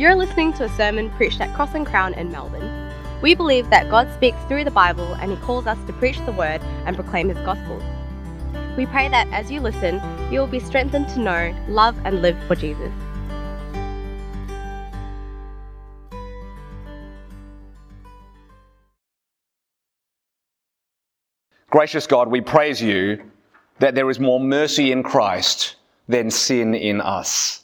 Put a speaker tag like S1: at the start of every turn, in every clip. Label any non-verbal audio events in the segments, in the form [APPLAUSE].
S1: You're listening to a sermon preached at Cross and Crown in Melbourne. We believe that God speaks through the Bible and He calls us to preach the word and proclaim His gospel. We pray that as you listen, you will be strengthened to know, love, and live for Jesus.
S2: Gracious God, we praise you that there is more mercy in Christ than sin in us.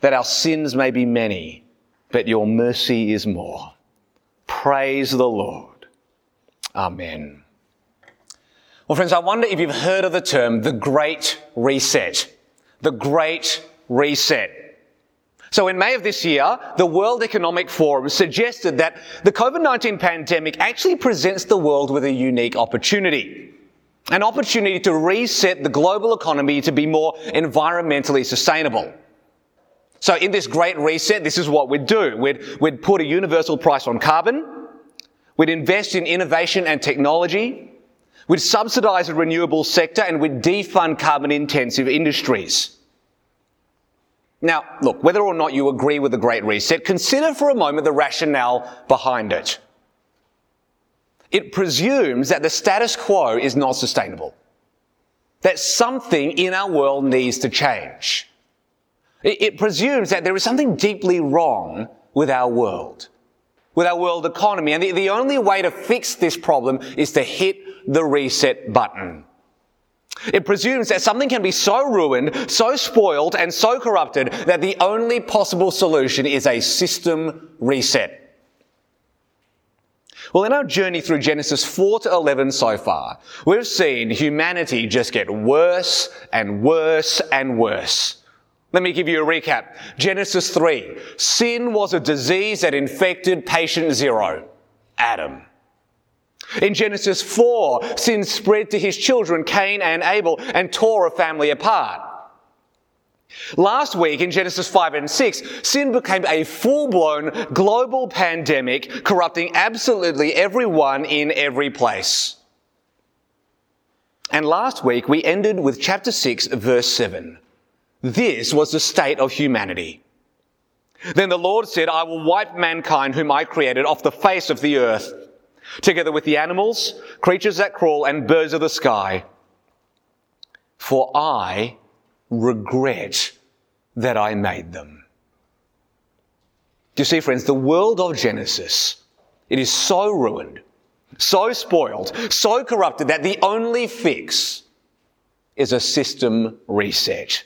S2: That our sins may be many, but your mercy is more. Praise the Lord. Amen. Well, friends, I wonder if you've heard of the term the Great Reset. The Great Reset. So in May of this year, the World Economic Forum suggested that the COVID-19 pandemic actually presents the world with a unique opportunity. An opportunity to reset the global economy to be more environmentally sustainable. So in this great reset, this is what we'd do. We'd, we'd put a universal price on carbon. We'd invest in innovation and technology. We'd subsidize the renewable sector and we'd defund carbon intensive industries. Now, look, whether or not you agree with the Great Reset, consider for a moment the rationale behind it. It presumes that the status quo is not sustainable. That something in our world needs to change. It, presumes that there is something deeply wrong with our world, with our world economy. And the, the only way to fix this problem is to hit the reset button. It presumes that something can be so ruined, so spoiled, and so corrupted that the only possible solution is a system reset. Well, in our journey through Genesis 4 to 11 so far, we've seen humanity just get worse and worse and worse. Let me give you a recap. Genesis 3. Sin was a disease that infected patient zero, Adam. In Genesis 4, sin spread to his children, Cain and Abel, and tore a family apart. Last week in Genesis 5 and 6, sin became a full-blown global pandemic, corrupting absolutely everyone in every place. And last week we ended with chapter 6, verse 7. This was the state of humanity. Then the Lord said, I will wipe mankind whom I created off the face of the earth, together with the animals, creatures that crawl, and birds of the sky. For I regret that I made them. Do you see, friends, the world of Genesis, it is so ruined, so spoiled, so corrupted that the only fix is a system reset.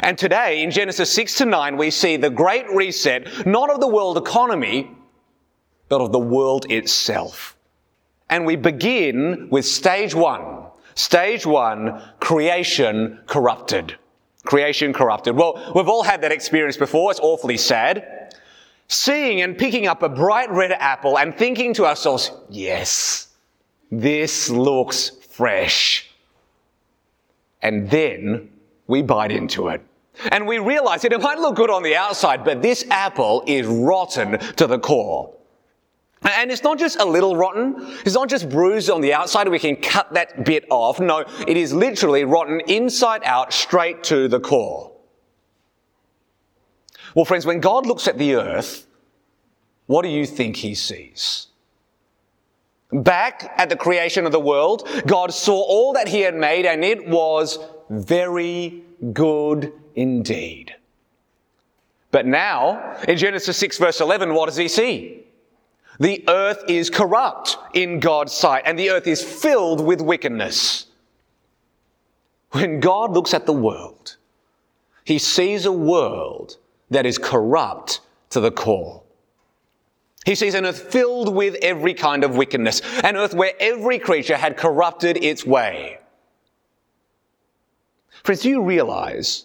S2: And today, in Genesis 6 to 9, we see the great reset, not of the world economy, but of the world itself. And we begin with stage one. Stage one, creation corrupted. Creation corrupted. Well, we've all had that experience before. It's awfully sad. Seeing and picking up a bright red apple and thinking to ourselves, yes, this looks fresh. And then we bite into it. And we realize that it might look good on the outside, but this apple is rotten to the core. And it's not just a little rotten. It's not just bruised on the outside. We can cut that bit off. No, it is literally rotten inside out, straight to the core. Well, friends, when God looks at the earth, what do you think he sees? Back at the creation of the world, God saw all that he had made and it was very good indeed. But now, in Genesis 6 verse 11, what does he see? The earth is corrupt in God's sight, and the earth is filled with wickedness. When God looks at the world, he sees a world that is corrupt to the core. He sees an earth filled with every kind of wickedness, an earth where every creature had corrupted its way. Friends, do you realize,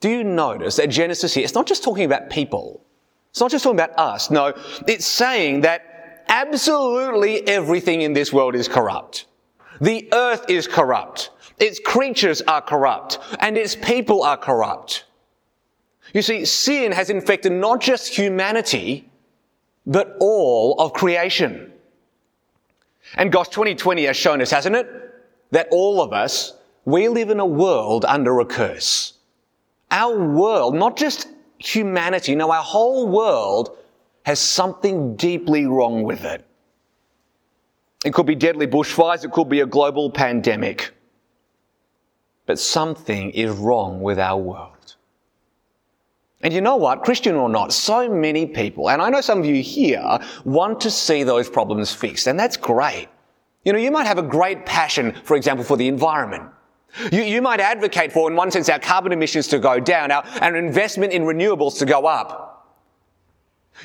S2: do you notice that Genesis here, it's not just talking about people. It's not just talking about us. No, it's saying that absolutely everything in this world is corrupt. The earth is corrupt. Its creatures are corrupt. And its people are corrupt. You see, sin has infected not just humanity, but all of creation. And gosh, 2020 has shown us, hasn't it? That all of us, we live in a world under a curse. Our world, not just humanity, no, our whole world has something deeply wrong with it. It could be deadly bushfires, it could be a global pandemic. But something is wrong with our world. And you know what, Christian or not, so many people, and I know some of you here, want to see those problems fixed, and that's great. You know, you might have a great passion, for example, for the environment. You, you might advocate for, in one sense, our carbon emissions to go down, our, our investment in renewables to go up.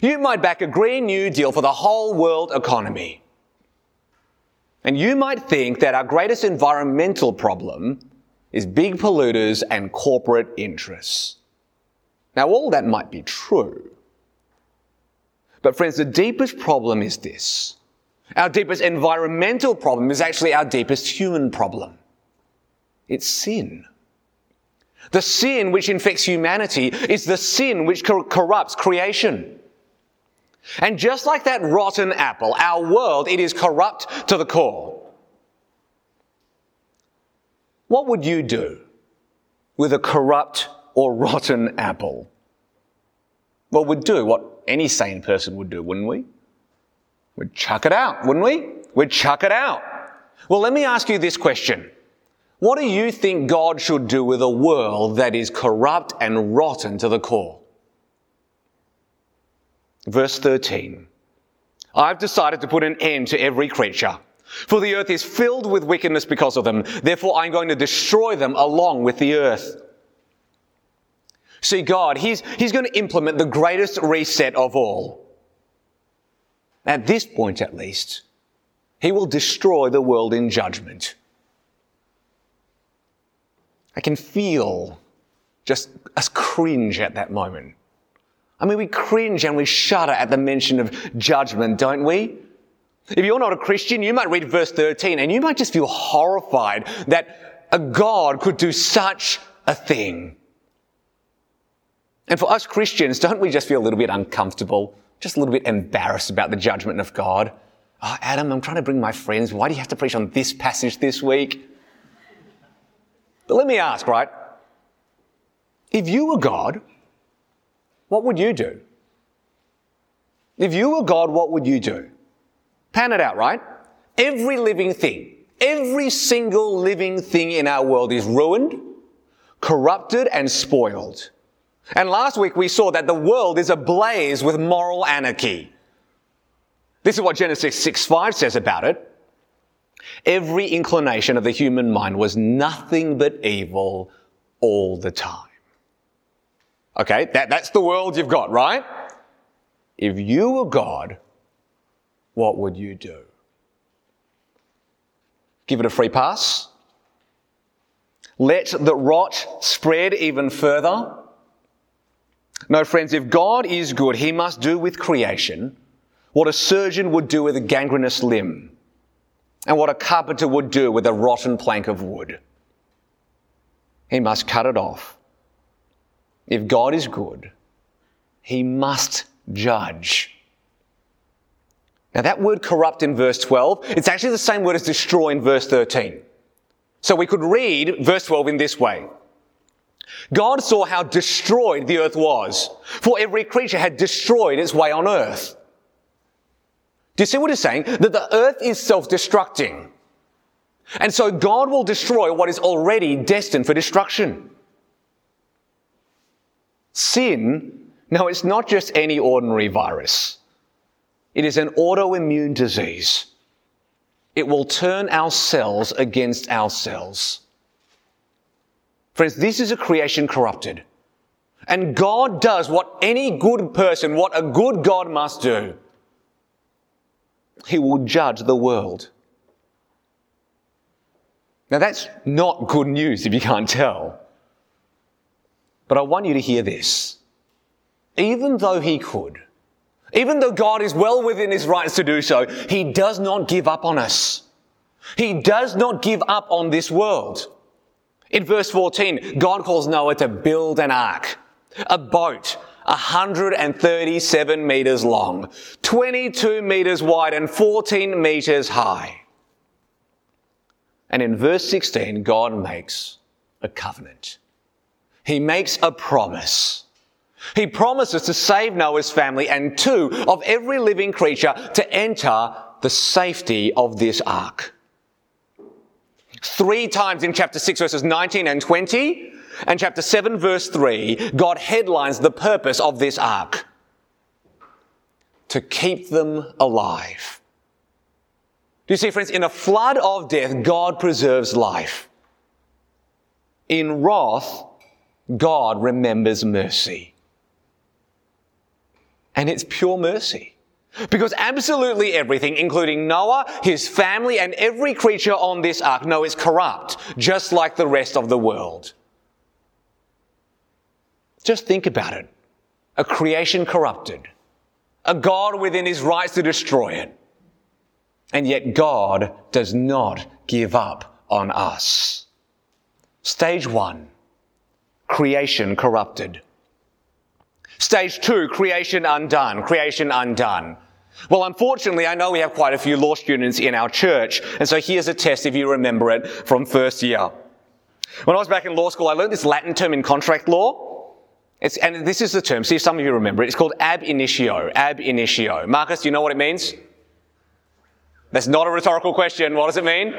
S2: You might back a Green New Deal for the whole world economy. And you might think that our greatest environmental problem is big polluters and corporate interests. Now, all that might be true. But friends, the deepest problem is this. Our deepest environmental problem is actually our deepest human problem. It's sin. The sin which infects humanity is the sin which cor- corrupts creation. And just like that rotten apple, our world, it is corrupt to the core. What would you do with a corrupt or rotten apple? Well, we'd do what any sane person would do, wouldn't we? We'd chuck it out, wouldn't we? We'd chuck it out. Well, let me ask you this question. What do you think God should do with a world that is corrupt and rotten to the core? Verse 13. I've decided to put an end to every creature. For the earth is filled with wickedness because of them. Therefore, I'm going to destroy them along with the earth. See, God, He's, he's going to implement the greatest reset of all. At this point, at least, He will destroy the world in judgment. I can feel just us cringe at that moment. I mean, we cringe and we shudder at the mention of judgment, don't we? If you're not a Christian, you might read verse 13 and you might just feel horrified that a God could do such a thing. And for us Christians, don't we just feel a little bit uncomfortable, just a little bit embarrassed about the judgment of God? Oh, Adam, I'm trying to bring my friends. Why do you have to preach on this passage this week? But let me ask, right? If you were God, what would you do? If you were God, what would you do? Pan it out, right? Every living thing, every single living thing in our world is ruined, corrupted, and spoiled. And last week we saw that the world is ablaze with moral anarchy. This is what Genesis 6 5 says about it. Every inclination of the human mind was nothing but evil all the time. Okay, that, that's the world you've got, right? If you were God, what would you do? Give it a free pass? Let the rot spread even further? No, friends, if God is good, he must do with creation what a surgeon would do with a gangrenous limb and what a carpenter would do with a rotten plank of wood. He must cut it off. If God is good, he must judge. Now, that word corrupt in verse 12, it's actually the same word as destroy in verse 13. So we could read verse 12 in this way. God saw how destroyed the earth was, for every creature had destroyed its way on earth. Do you see what he's saying? That the earth is self-destructing. And so God will destroy what is already destined for destruction. Sin, no, it's not just any ordinary virus. It is an autoimmune disease. It will turn our cells against our cells. Friends, this is a creation corrupted. And God does what any good person, what a good God must do. He will judge the world. Now that's not good news if you can't tell. But I want you to hear this. Even though he could, even though God is well within his rights to do so, he does not give up on us. He does not give up on this world. In verse 14, God calls Noah to build an ark, a boat 137 meters long, 22 meters wide, and 14 meters high. And in verse 16, God makes a covenant. He makes a promise. He promises to save Noah's family and two, of every living creature to enter the safety of this ark. Three times in chapter 6 verses 19 and 20 and chapter 7 verse 3, God headlines the purpose of this ark. To keep them alive. Do you see, friends, in a flood of death, God preserves life. In wrath, God remembers mercy. And it's pure mercy. Because absolutely everything, including Noah, his family, and every creature on this ark, no, it's corrupt, just like the rest of the world. Just think about it. A creation corrupted. A God within his rights to destroy it. And yet God does not give up on us. Stage one, creation corrupted. Stage two, creation undone, creation undone. Well, unfortunately, I know we have quite a few law students in our church, and so here's a test if you remember it from first year. When I was back in law school, I learned this Latin term in contract law. It's, and this is the term, see if some of you remember it. It's called ab initio. Ab initio. Marcus, do you know what it means? That's not a rhetorical question. What does it mean?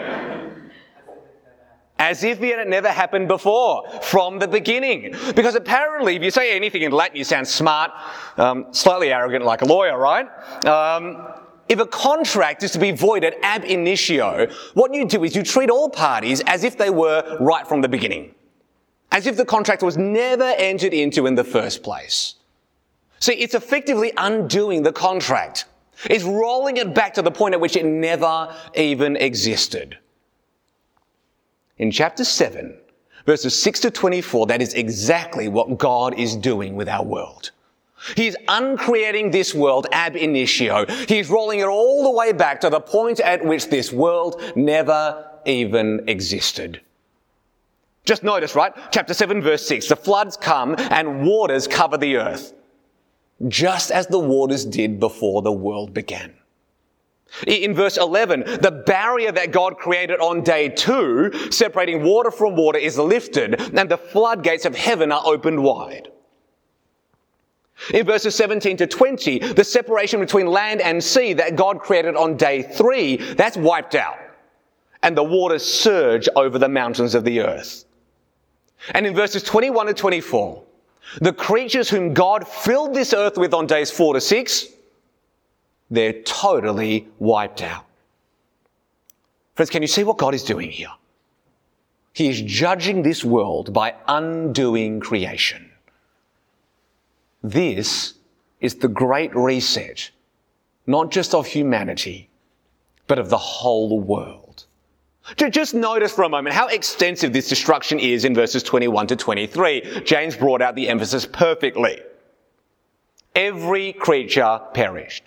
S2: As if it had never happened before, from the beginning. Because apparently, if you say anything in Latin, you sound smart, um, slightly arrogant like a lawyer, right? Um, if a contract is to be voided ab initio, what you do is you treat all parties as if they were right from the beginning. As if the contract was never entered into in the first place. See, it's effectively undoing the contract. It's rolling it back to the point at which it never even existed. In chapter 7, verses 6 to 24, that is exactly what God is doing with our world. He's uncreating this world ab initio. He's rolling it all the way back to the point at which this world never even existed. Just notice, right? Chapter 7 verse 6. The floods come and waters cover the earth. Just as the waters did before the world began. In verse 11, the barrier that God created on day two, separating water from water, is lifted, and the floodgates of heaven are opened wide. In verses 17 to 20, the separation between land and sea that God created on day three, that's wiped out. And the waters surge over the mountains of the earth. And in verses 21 to 24, the creatures whom God filled this earth with on days four to six, they're totally wiped out. Friends, can you see what God is doing here? He is judging this world by undoing creation. This is the great reset, not just of humanity, but of the whole world. To just notice for a moment how extensive this destruction is in verses 21 to 23. James brought out the emphasis perfectly. Every creature perished.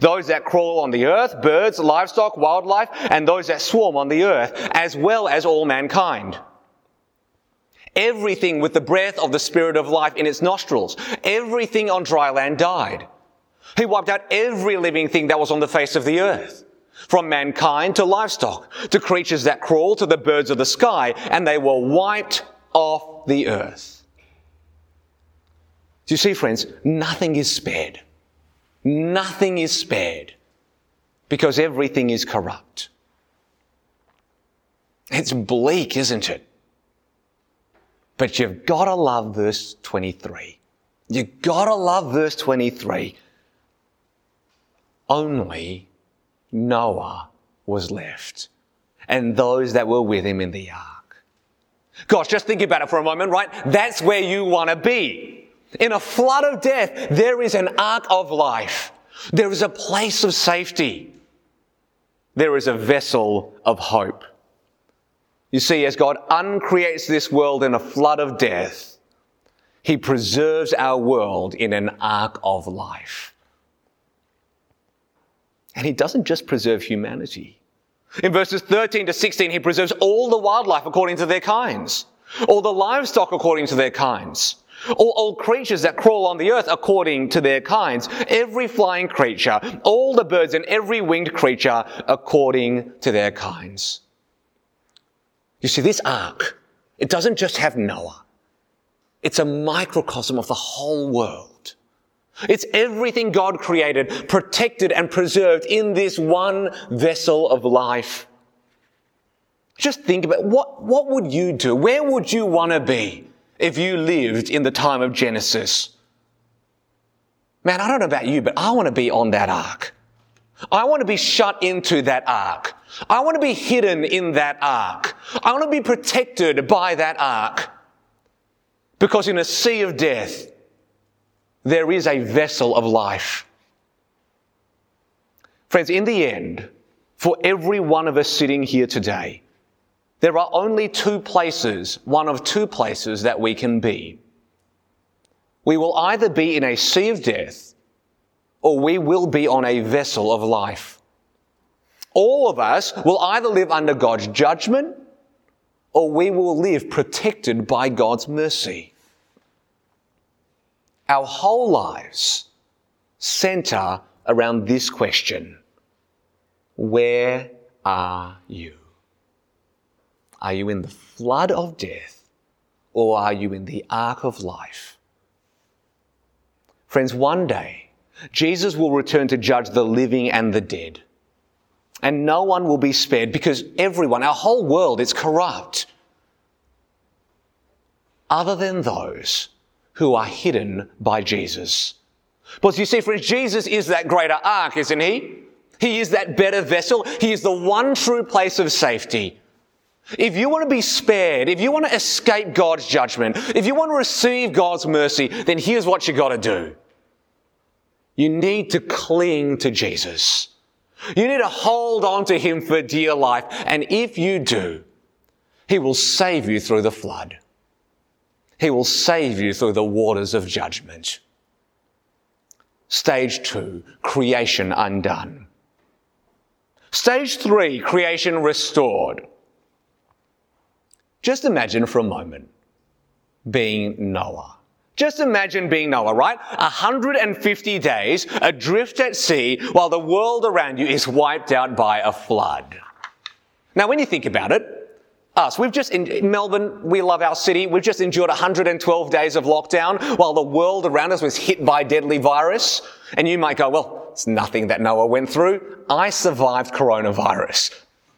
S2: Those that crawl on the earth, birds, livestock, wildlife, and those that swarm on the earth, as well as all mankind. Everything with the breath of the Spirit of life in its nostrils, everything on dry land died. He wiped out every living thing that was on the face of the earth, from mankind to livestock, to creatures that crawl, to the birds of the sky, and they were wiped off the earth. Do you see, friends? Nothing is spared. Nothing is spared because everything is corrupt. It's bleak, isn't it? But you've got to love verse 23. You've got to love verse 23. Only Noah was left and those that were with him in the ark. Gosh, just think about it for a moment, right? That's where you want to be. In a flood of death, there is an ark of life. There is a place of safety. There is a vessel of hope. You see, as God uncreates this world in a flood of death, He preserves our world in an ark of life. And He doesn't just preserve humanity. In verses 13 to 16, He preserves all the wildlife according to their kinds, all the livestock according to their kinds all, all creatures that crawl on the earth according to their kinds, every flying creature, all the birds and every winged creature according to their kinds. You see, this ark, it doesn't just have Noah. It's a microcosm of the whole world. It's everything God created, protected and preserved in this one vessel of life. Just think about what, what would you do? Where would you want to be if you lived in the time of Genesis? Man, I don't know about you, but I want to be on that ark. I want to be shut into that ark. I want to be hidden in that ark. I want to be protected by that ark. Because in a sea of death, there is a vessel of life. Friends, in the end, for every one of us sitting here today, there are only two places, one of two places that we can be. We will either be in a sea of death or we will be on a vessel of life. All of us will either live under God's judgment or we will live protected by God's mercy. Our whole lives center around this question Where are you? Are you in the flood of death or are you in the ark of life? Friends, one day, Jesus will return to judge the living and the dead. And no one will be spared because everyone, our whole world, is corrupt. Other than those who are hidden by Jesus. But you see, friends, Jesus is that greater ark, isn't he? He is that better vessel. He is the one true place of safety. If you want to be spared, if you want to escape God's judgment, if you want to receive God's mercy, then here's what you got to do. You need to cling to Jesus. You need to hold on to Him for dear life. And if you do, He will save you through the flood. He will save you through the waters of judgment. Stage two, creation undone. Stage three, creation restored. Just imagine for a moment being Noah. Just imagine being Noah, right? 150 days adrift at sea while the world around you is wiped out by a flood. Now, when you think about it, us, we've just, in Melbourne, we love our city. We've just endured 112 days of lockdown while the world around us was hit by deadly virus. And you might go, well, it's nothing that Noah went through. I survived coronavirus.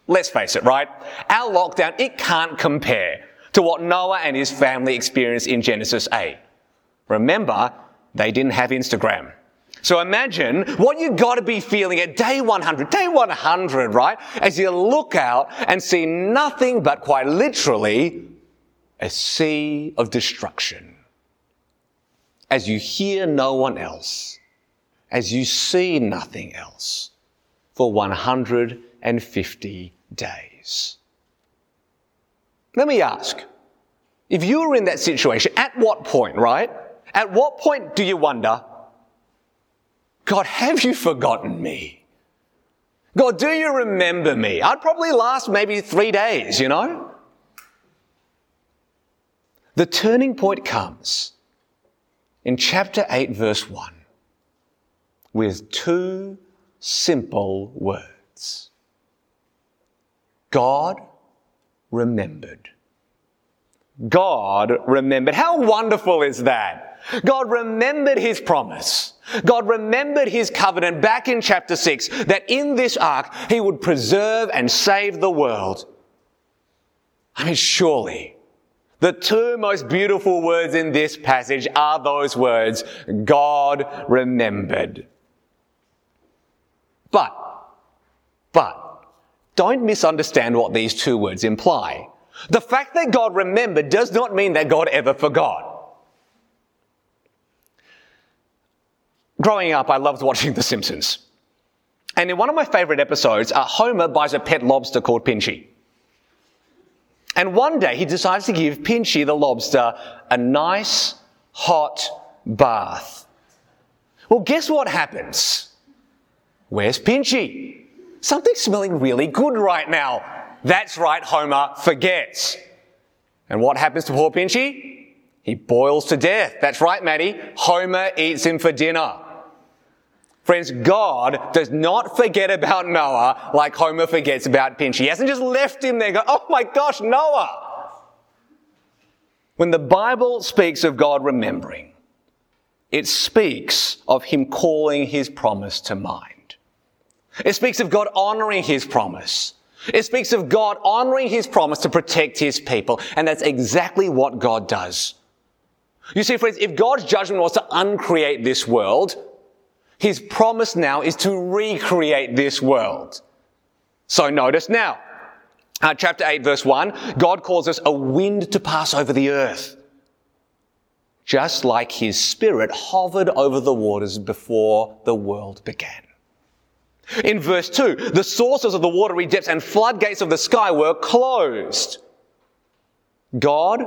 S2: Let's face it, right? Our lockdown, it can't compare to what Noah and his family experienced in Genesis 8. Remember, they didn't have Instagram. So imagine what you've got to be feeling at day 100, day 100, right? As you look out and see nothing but quite literally a sea of destruction. As you hear no one else, as you see nothing else for 150 days. Let me ask, if you were in that situation, at what point, right? At what point do you wonder, God, have you forgotten me? God, do you remember me? I'd probably last maybe three days, you know? The turning point comes in chapter 8, verse 1, with two simple words. God remembered. God remembered. How wonderful is that? God remembered his promise. God remembered his covenant back in chapter 6 that in this ark he would preserve and save the world. I mean, surely the two most beautiful words in this passage are those words, God remembered. But, but, don't misunderstand what these two words imply. The fact that God remembered does not mean that God ever forgot. Growing up, I loved watching The Simpsons. And in one of my favorite episodes, uh, Homer buys a pet lobster called Pinchy. And one day he decides to give Pinchy the lobster a nice, hot bath. Well, guess what happens? Where's Pinchy? Something's smelling really good right now. That's right, Homer forgets. And what happens to poor Pinchy? He boils to death. That's right, Maddie. Homer eats him for dinner. Friends, God does not forget about Noah like Homer forgets about Pinch. He hasn't just left him there go, oh my gosh, Noah. When the Bible speaks of God remembering, it speaks of Him calling His promise to mind. It speaks of God honoring His promise. It speaks of God honoring His promise to protect His people. And that's exactly what God does. You see, friends, if God's judgment was to uncreate this world, His promise now is to recreate this world. So notice now, uh, chapter 8 verse 1, God calls us a wind to pass over the earth. Just like his spirit hovered over the waters before the world began. In verse 2, the sources of the watery depths and floodgates of the sky were closed. God,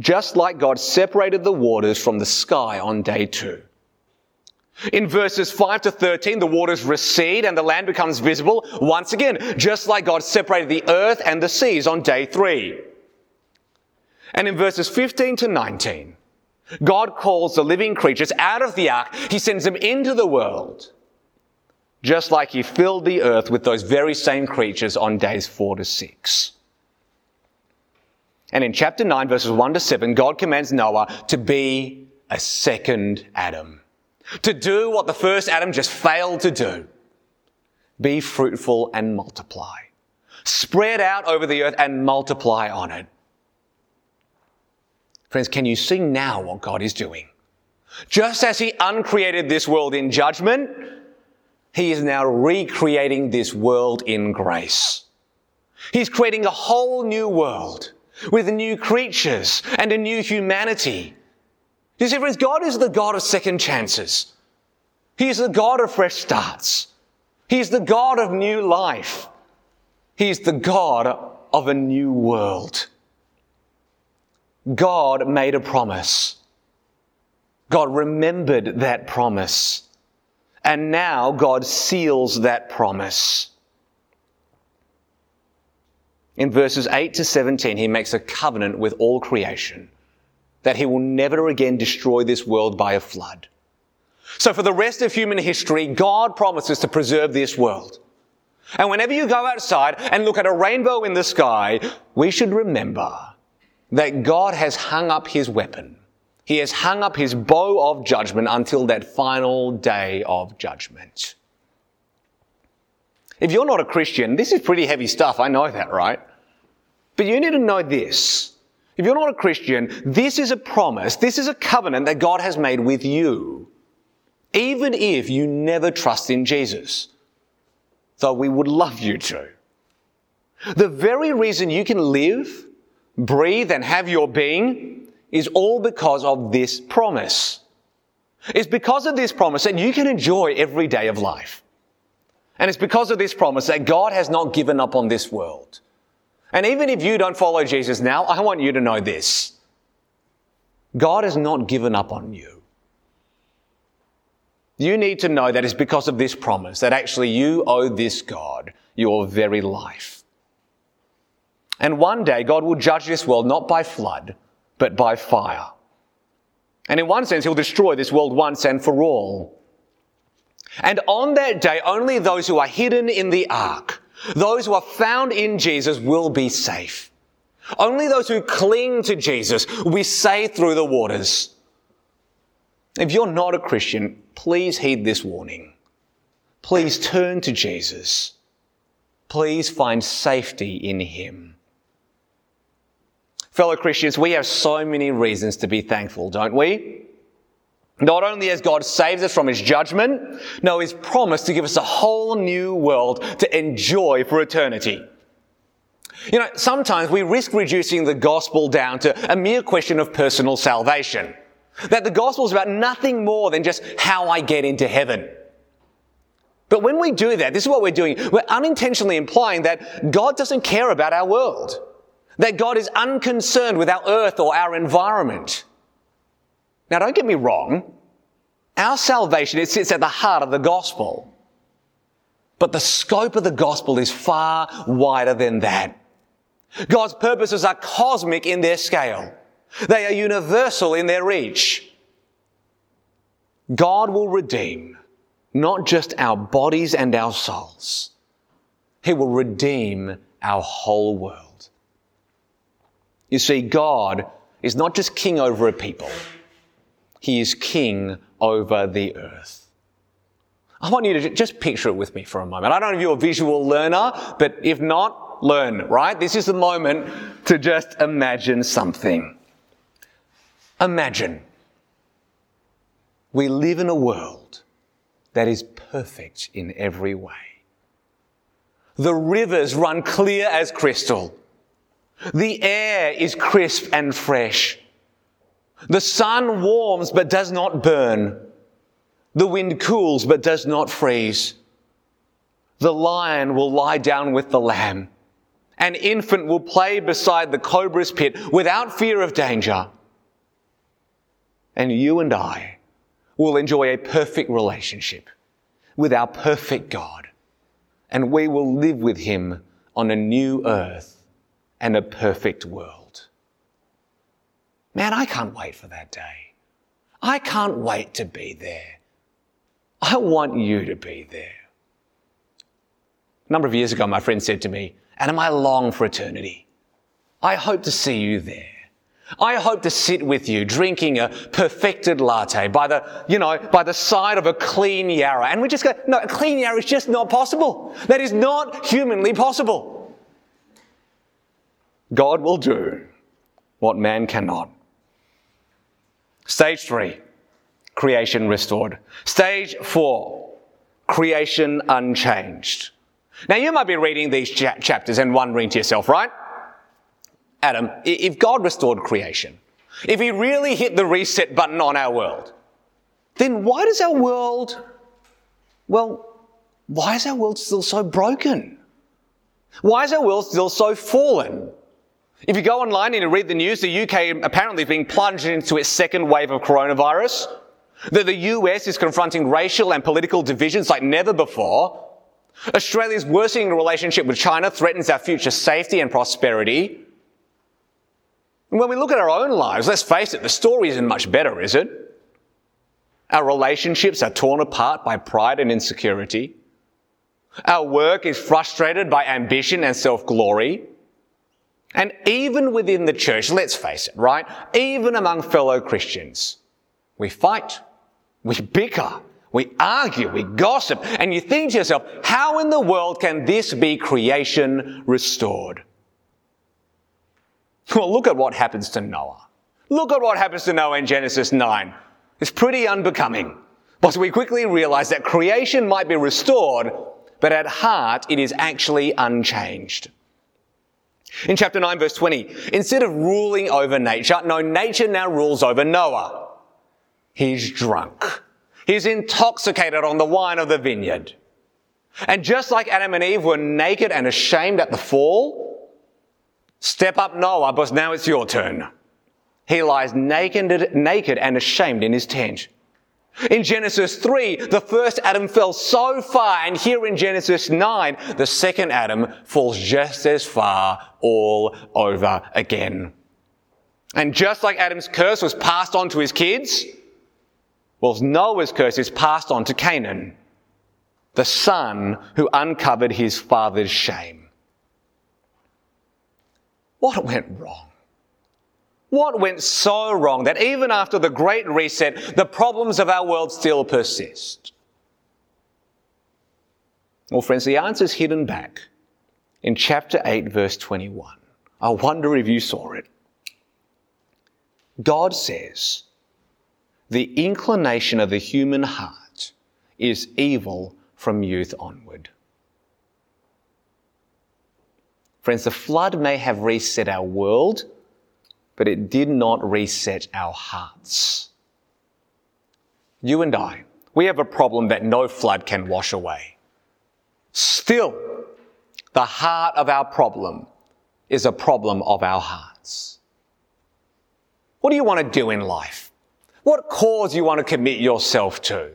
S2: just like God separated the waters from the sky on day 2. In verses 5 to 13, the waters recede and the land becomes visible once again, just like God separated the earth and the seas on day 3. And in verses 15 to 19, God calls the living creatures out of the ark. He sends them into the world, just like he filled the earth with those very same creatures on days 4 to 6. And in chapter 9, verses 1 to 7, God commands Noah to be a second Adam to do what the first Adam just failed to do. Be fruitful and multiply. Spread out over the earth and multiply on it. Friends, can you see now what God is doing? Just as He uncreated this world in judgment, He is now recreating this world in grace. He's creating a whole new world with new creatures and a new humanity you see, friends, God is the God of second chances. He is the God of fresh starts. He is the God of new life. He is the God of a new world. God made a promise. God remembered that promise. And now God seals that promise. In verses 8 to 17, he makes a covenant with all creation that he will never again destroy this world by a flood. So for the rest of human history, God promises to preserve this world. And whenever you go outside and look at a rainbow in the sky, we should remember that God has hung up his weapon. He has hung up his bow of judgment until that final day of judgment. If you're not a Christian, this is pretty heavy stuff. I know that, right? But you need to know this. If you're not a Christian, this is a promise, this is a covenant that God has made with you, even if you never trust in Jesus. Though we would love you to. The very reason you can live, breathe, and have your being is all because of this promise. It's because of this promise that you can enjoy every day of life. And it's because of this promise that God has not given up on this world. And even if you don't follow Jesus now, I want you to know this. God has not given up on you. You need to know that it's because of this promise that actually you owe this God your very life. And one day God will judge this world not by flood, but by fire. And in one sense, He'll destroy this world once and for all. And on that day, only those who are hidden in the ark those who are found in Jesus will be safe. Only those who cling to Jesus will be saved through the waters. If you're not a Christian, please heed this warning. Please turn to Jesus. Please find safety in Him. Fellow Christians, we have so many reasons to be thankful, don't we? Not only has God saved us from his judgment, no, he's promised to give us a whole new world to enjoy for eternity. You know, sometimes we risk reducing the gospel down to a mere question of personal salvation. That the gospel is about nothing more than just how I get into heaven. But when we do that, this is what we're doing. We're unintentionally implying that God doesn't care about our world. That God is unconcerned with our earth or our environment. Now, don't get me wrong. Our salvation, it sits at the heart of the gospel. But the scope of the gospel is far wider than that. God's purposes are cosmic in their scale. They are universal in their reach. God will redeem not just our bodies and our souls. He will redeem our whole world. You see, God is not just king over a people, he is king over the earth. I want you to just picture it with me for a moment. I don't know if you're a visual learner, but if not, learn, right? This is the moment to just imagine something. Imagine we live in a world that is perfect in every way. The rivers run clear as crystal. The air is crisp and fresh. The sun warms but does not burn. The wind cools but does not freeze. The lion will lie down with the lamb. An infant will play beside the cobra's pit without fear of danger. And you and I will enjoy a perfect relationship with our perfect God. And we will live with Him on a new earth and a perfect world. Man, I can't wait for that day. I can't wait to be there. I want you to be there. A number of years ago, my friend said to me, Adam, I long for eternity. I hope to see you there. I hope to sit with you drinking a perfected latte by the, you know, by the side of a clean Yarra. And we just go, no, a clean Yarra is just not possible. That is not humanly possible. God will do what man cannot. Stage three, creation restored. Stage four, creation unchanged. Now you might be reading these chapters and wondering to yourself, right? Adam, if God restored creation, if He really hit the reset button on our world, then why does our world, well, why is our world still so broken? Why is our world still so fallen? If you go online and you read the news, the UK apparently is being plunged into its second wave of coronavirus. That the US is confronting racial and political divisions like never before. Australia's worsening relationship with China threatens our future safety and prosperity. And when we look at our own lives, let's face it, the story isn't much better, is it? Our relationships are torn apart by pride and insecurity. Our work is frustrated by ambition and self-glory. And even within the church, let's face it, right? Even among fellow Christians, we fight, we bicker, we argue, we gossip, and you think to yourself, how in the world can this be creation restored? Well, look at what happens to Noah. Look at what happens to Noah in Genesis 9. It's pretty unbecoming. But we quickly realize that creation might be restored, but at heart it is actually unchanged. In chapter 9 verse 20, instead of ruling over nature, no, nature now rules over Noah. He's drunk. He's intoxicated on the wine of the vineyard. And just like Adam and Eve were naked and ashamed at the fall, Step up, Noah, because now it's your turn. He lies naked, naked and ashamed in his tent. In Genesis 3, the first Adam fell so far, and here in Genesis 9, the second Adam falls just as far all over again. And just like Adam's curse was passed on to his kids, well, Noah's curse is passed on to Canaan, the son who uncovered his father's shame. What went wrong? What went so wrong that even after the Great Reset, the problems of our world still persist? Well, friends, the answer is hidden back in chapter 8, verse 21. I wonder if you saw it. God says, the inclination of the human heart is evil from youth onward. Friends, the flood may have reset our world, but it did not reset our hearts. You and I, we have a problem that no flood can wash away. Still, the heart of our problem is a problem of our hearts. What do you want to do in life? What cause you want to commit yourself to?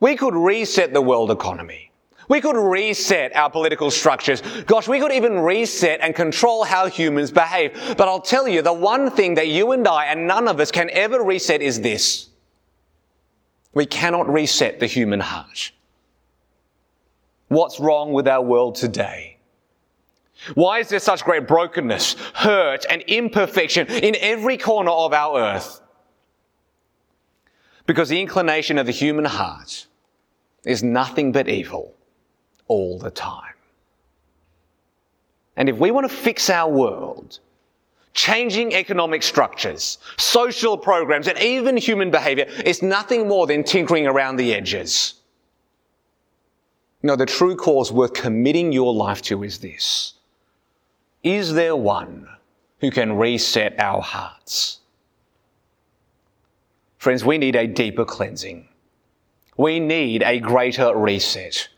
S2: We could reset the world economy. We could reset our political structures. Gosh, we could even reset and control how humans behave. But I'll tell you, the one thing that you and I and none of us can ever reset is this. We cannot reset the human heart. What's wrong with our world today? Why is there such great brokenness, hurt, and imperfection in every corner of our earth? Because the inclination of the human heart is nothing but evil all the time. And if we want to fix our world, changing economic structures, social programs, and even human behavior is nothing more than tinkering around the edges. No, the true cause worth committing your life to is this. Is there one who can reset our hearts? Friends, we need a deeper cleansing. We need a greater reset.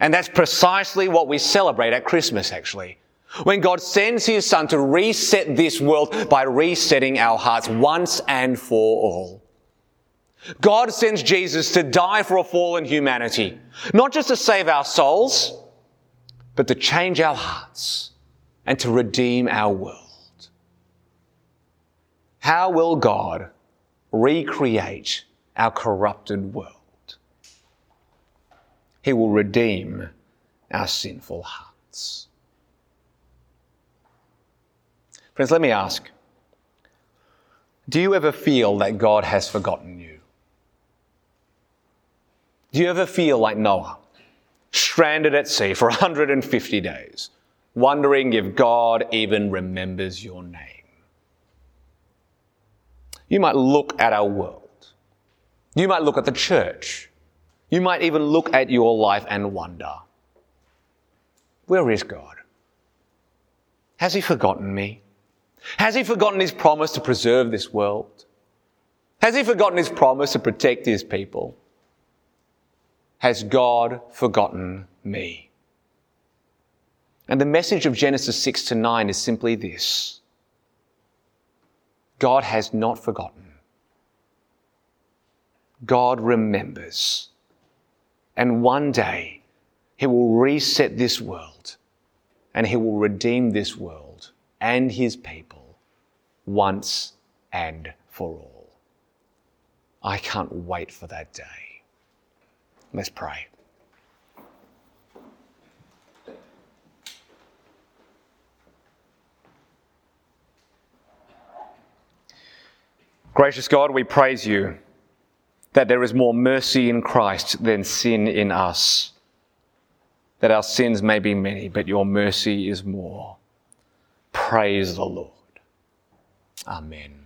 S2: And that's precisely what we celebrate at Christmas, actually. When God sends His Son to reset this world by resetting our hearts once and for all. God sends Jesus to die for a fallen humanity, not just to save our souls, but to change our hearts and to redeem our world. How will God recreate our corrupted world? He will redeem our sinful hearts. Friends, let me ask do you ever feel that God has forgotten you? Do you ever feel like Noah, stranded at sea for [LAUGHS] 150 days, wondering if God even remembers your name? You might look at our world. You might look at the church you might even look at your life and wonder where is God? Has He forgotten me? Has He forgotten His promise to preserve this world? Has He forgotten His promise to protect His people? Has God forgotten me? And the message of Genesis 6 to 9 is simply this God has not forgotten. God remembers. And one day, He will reset this world and He will redeem this world and His people once and for all. I can't wait for that day. Let's pray. Gracious God, we praise you that there is more mercy in Christ than sin in us. That our sins may be many, but your mercy is more. Praise the Lord. Amen.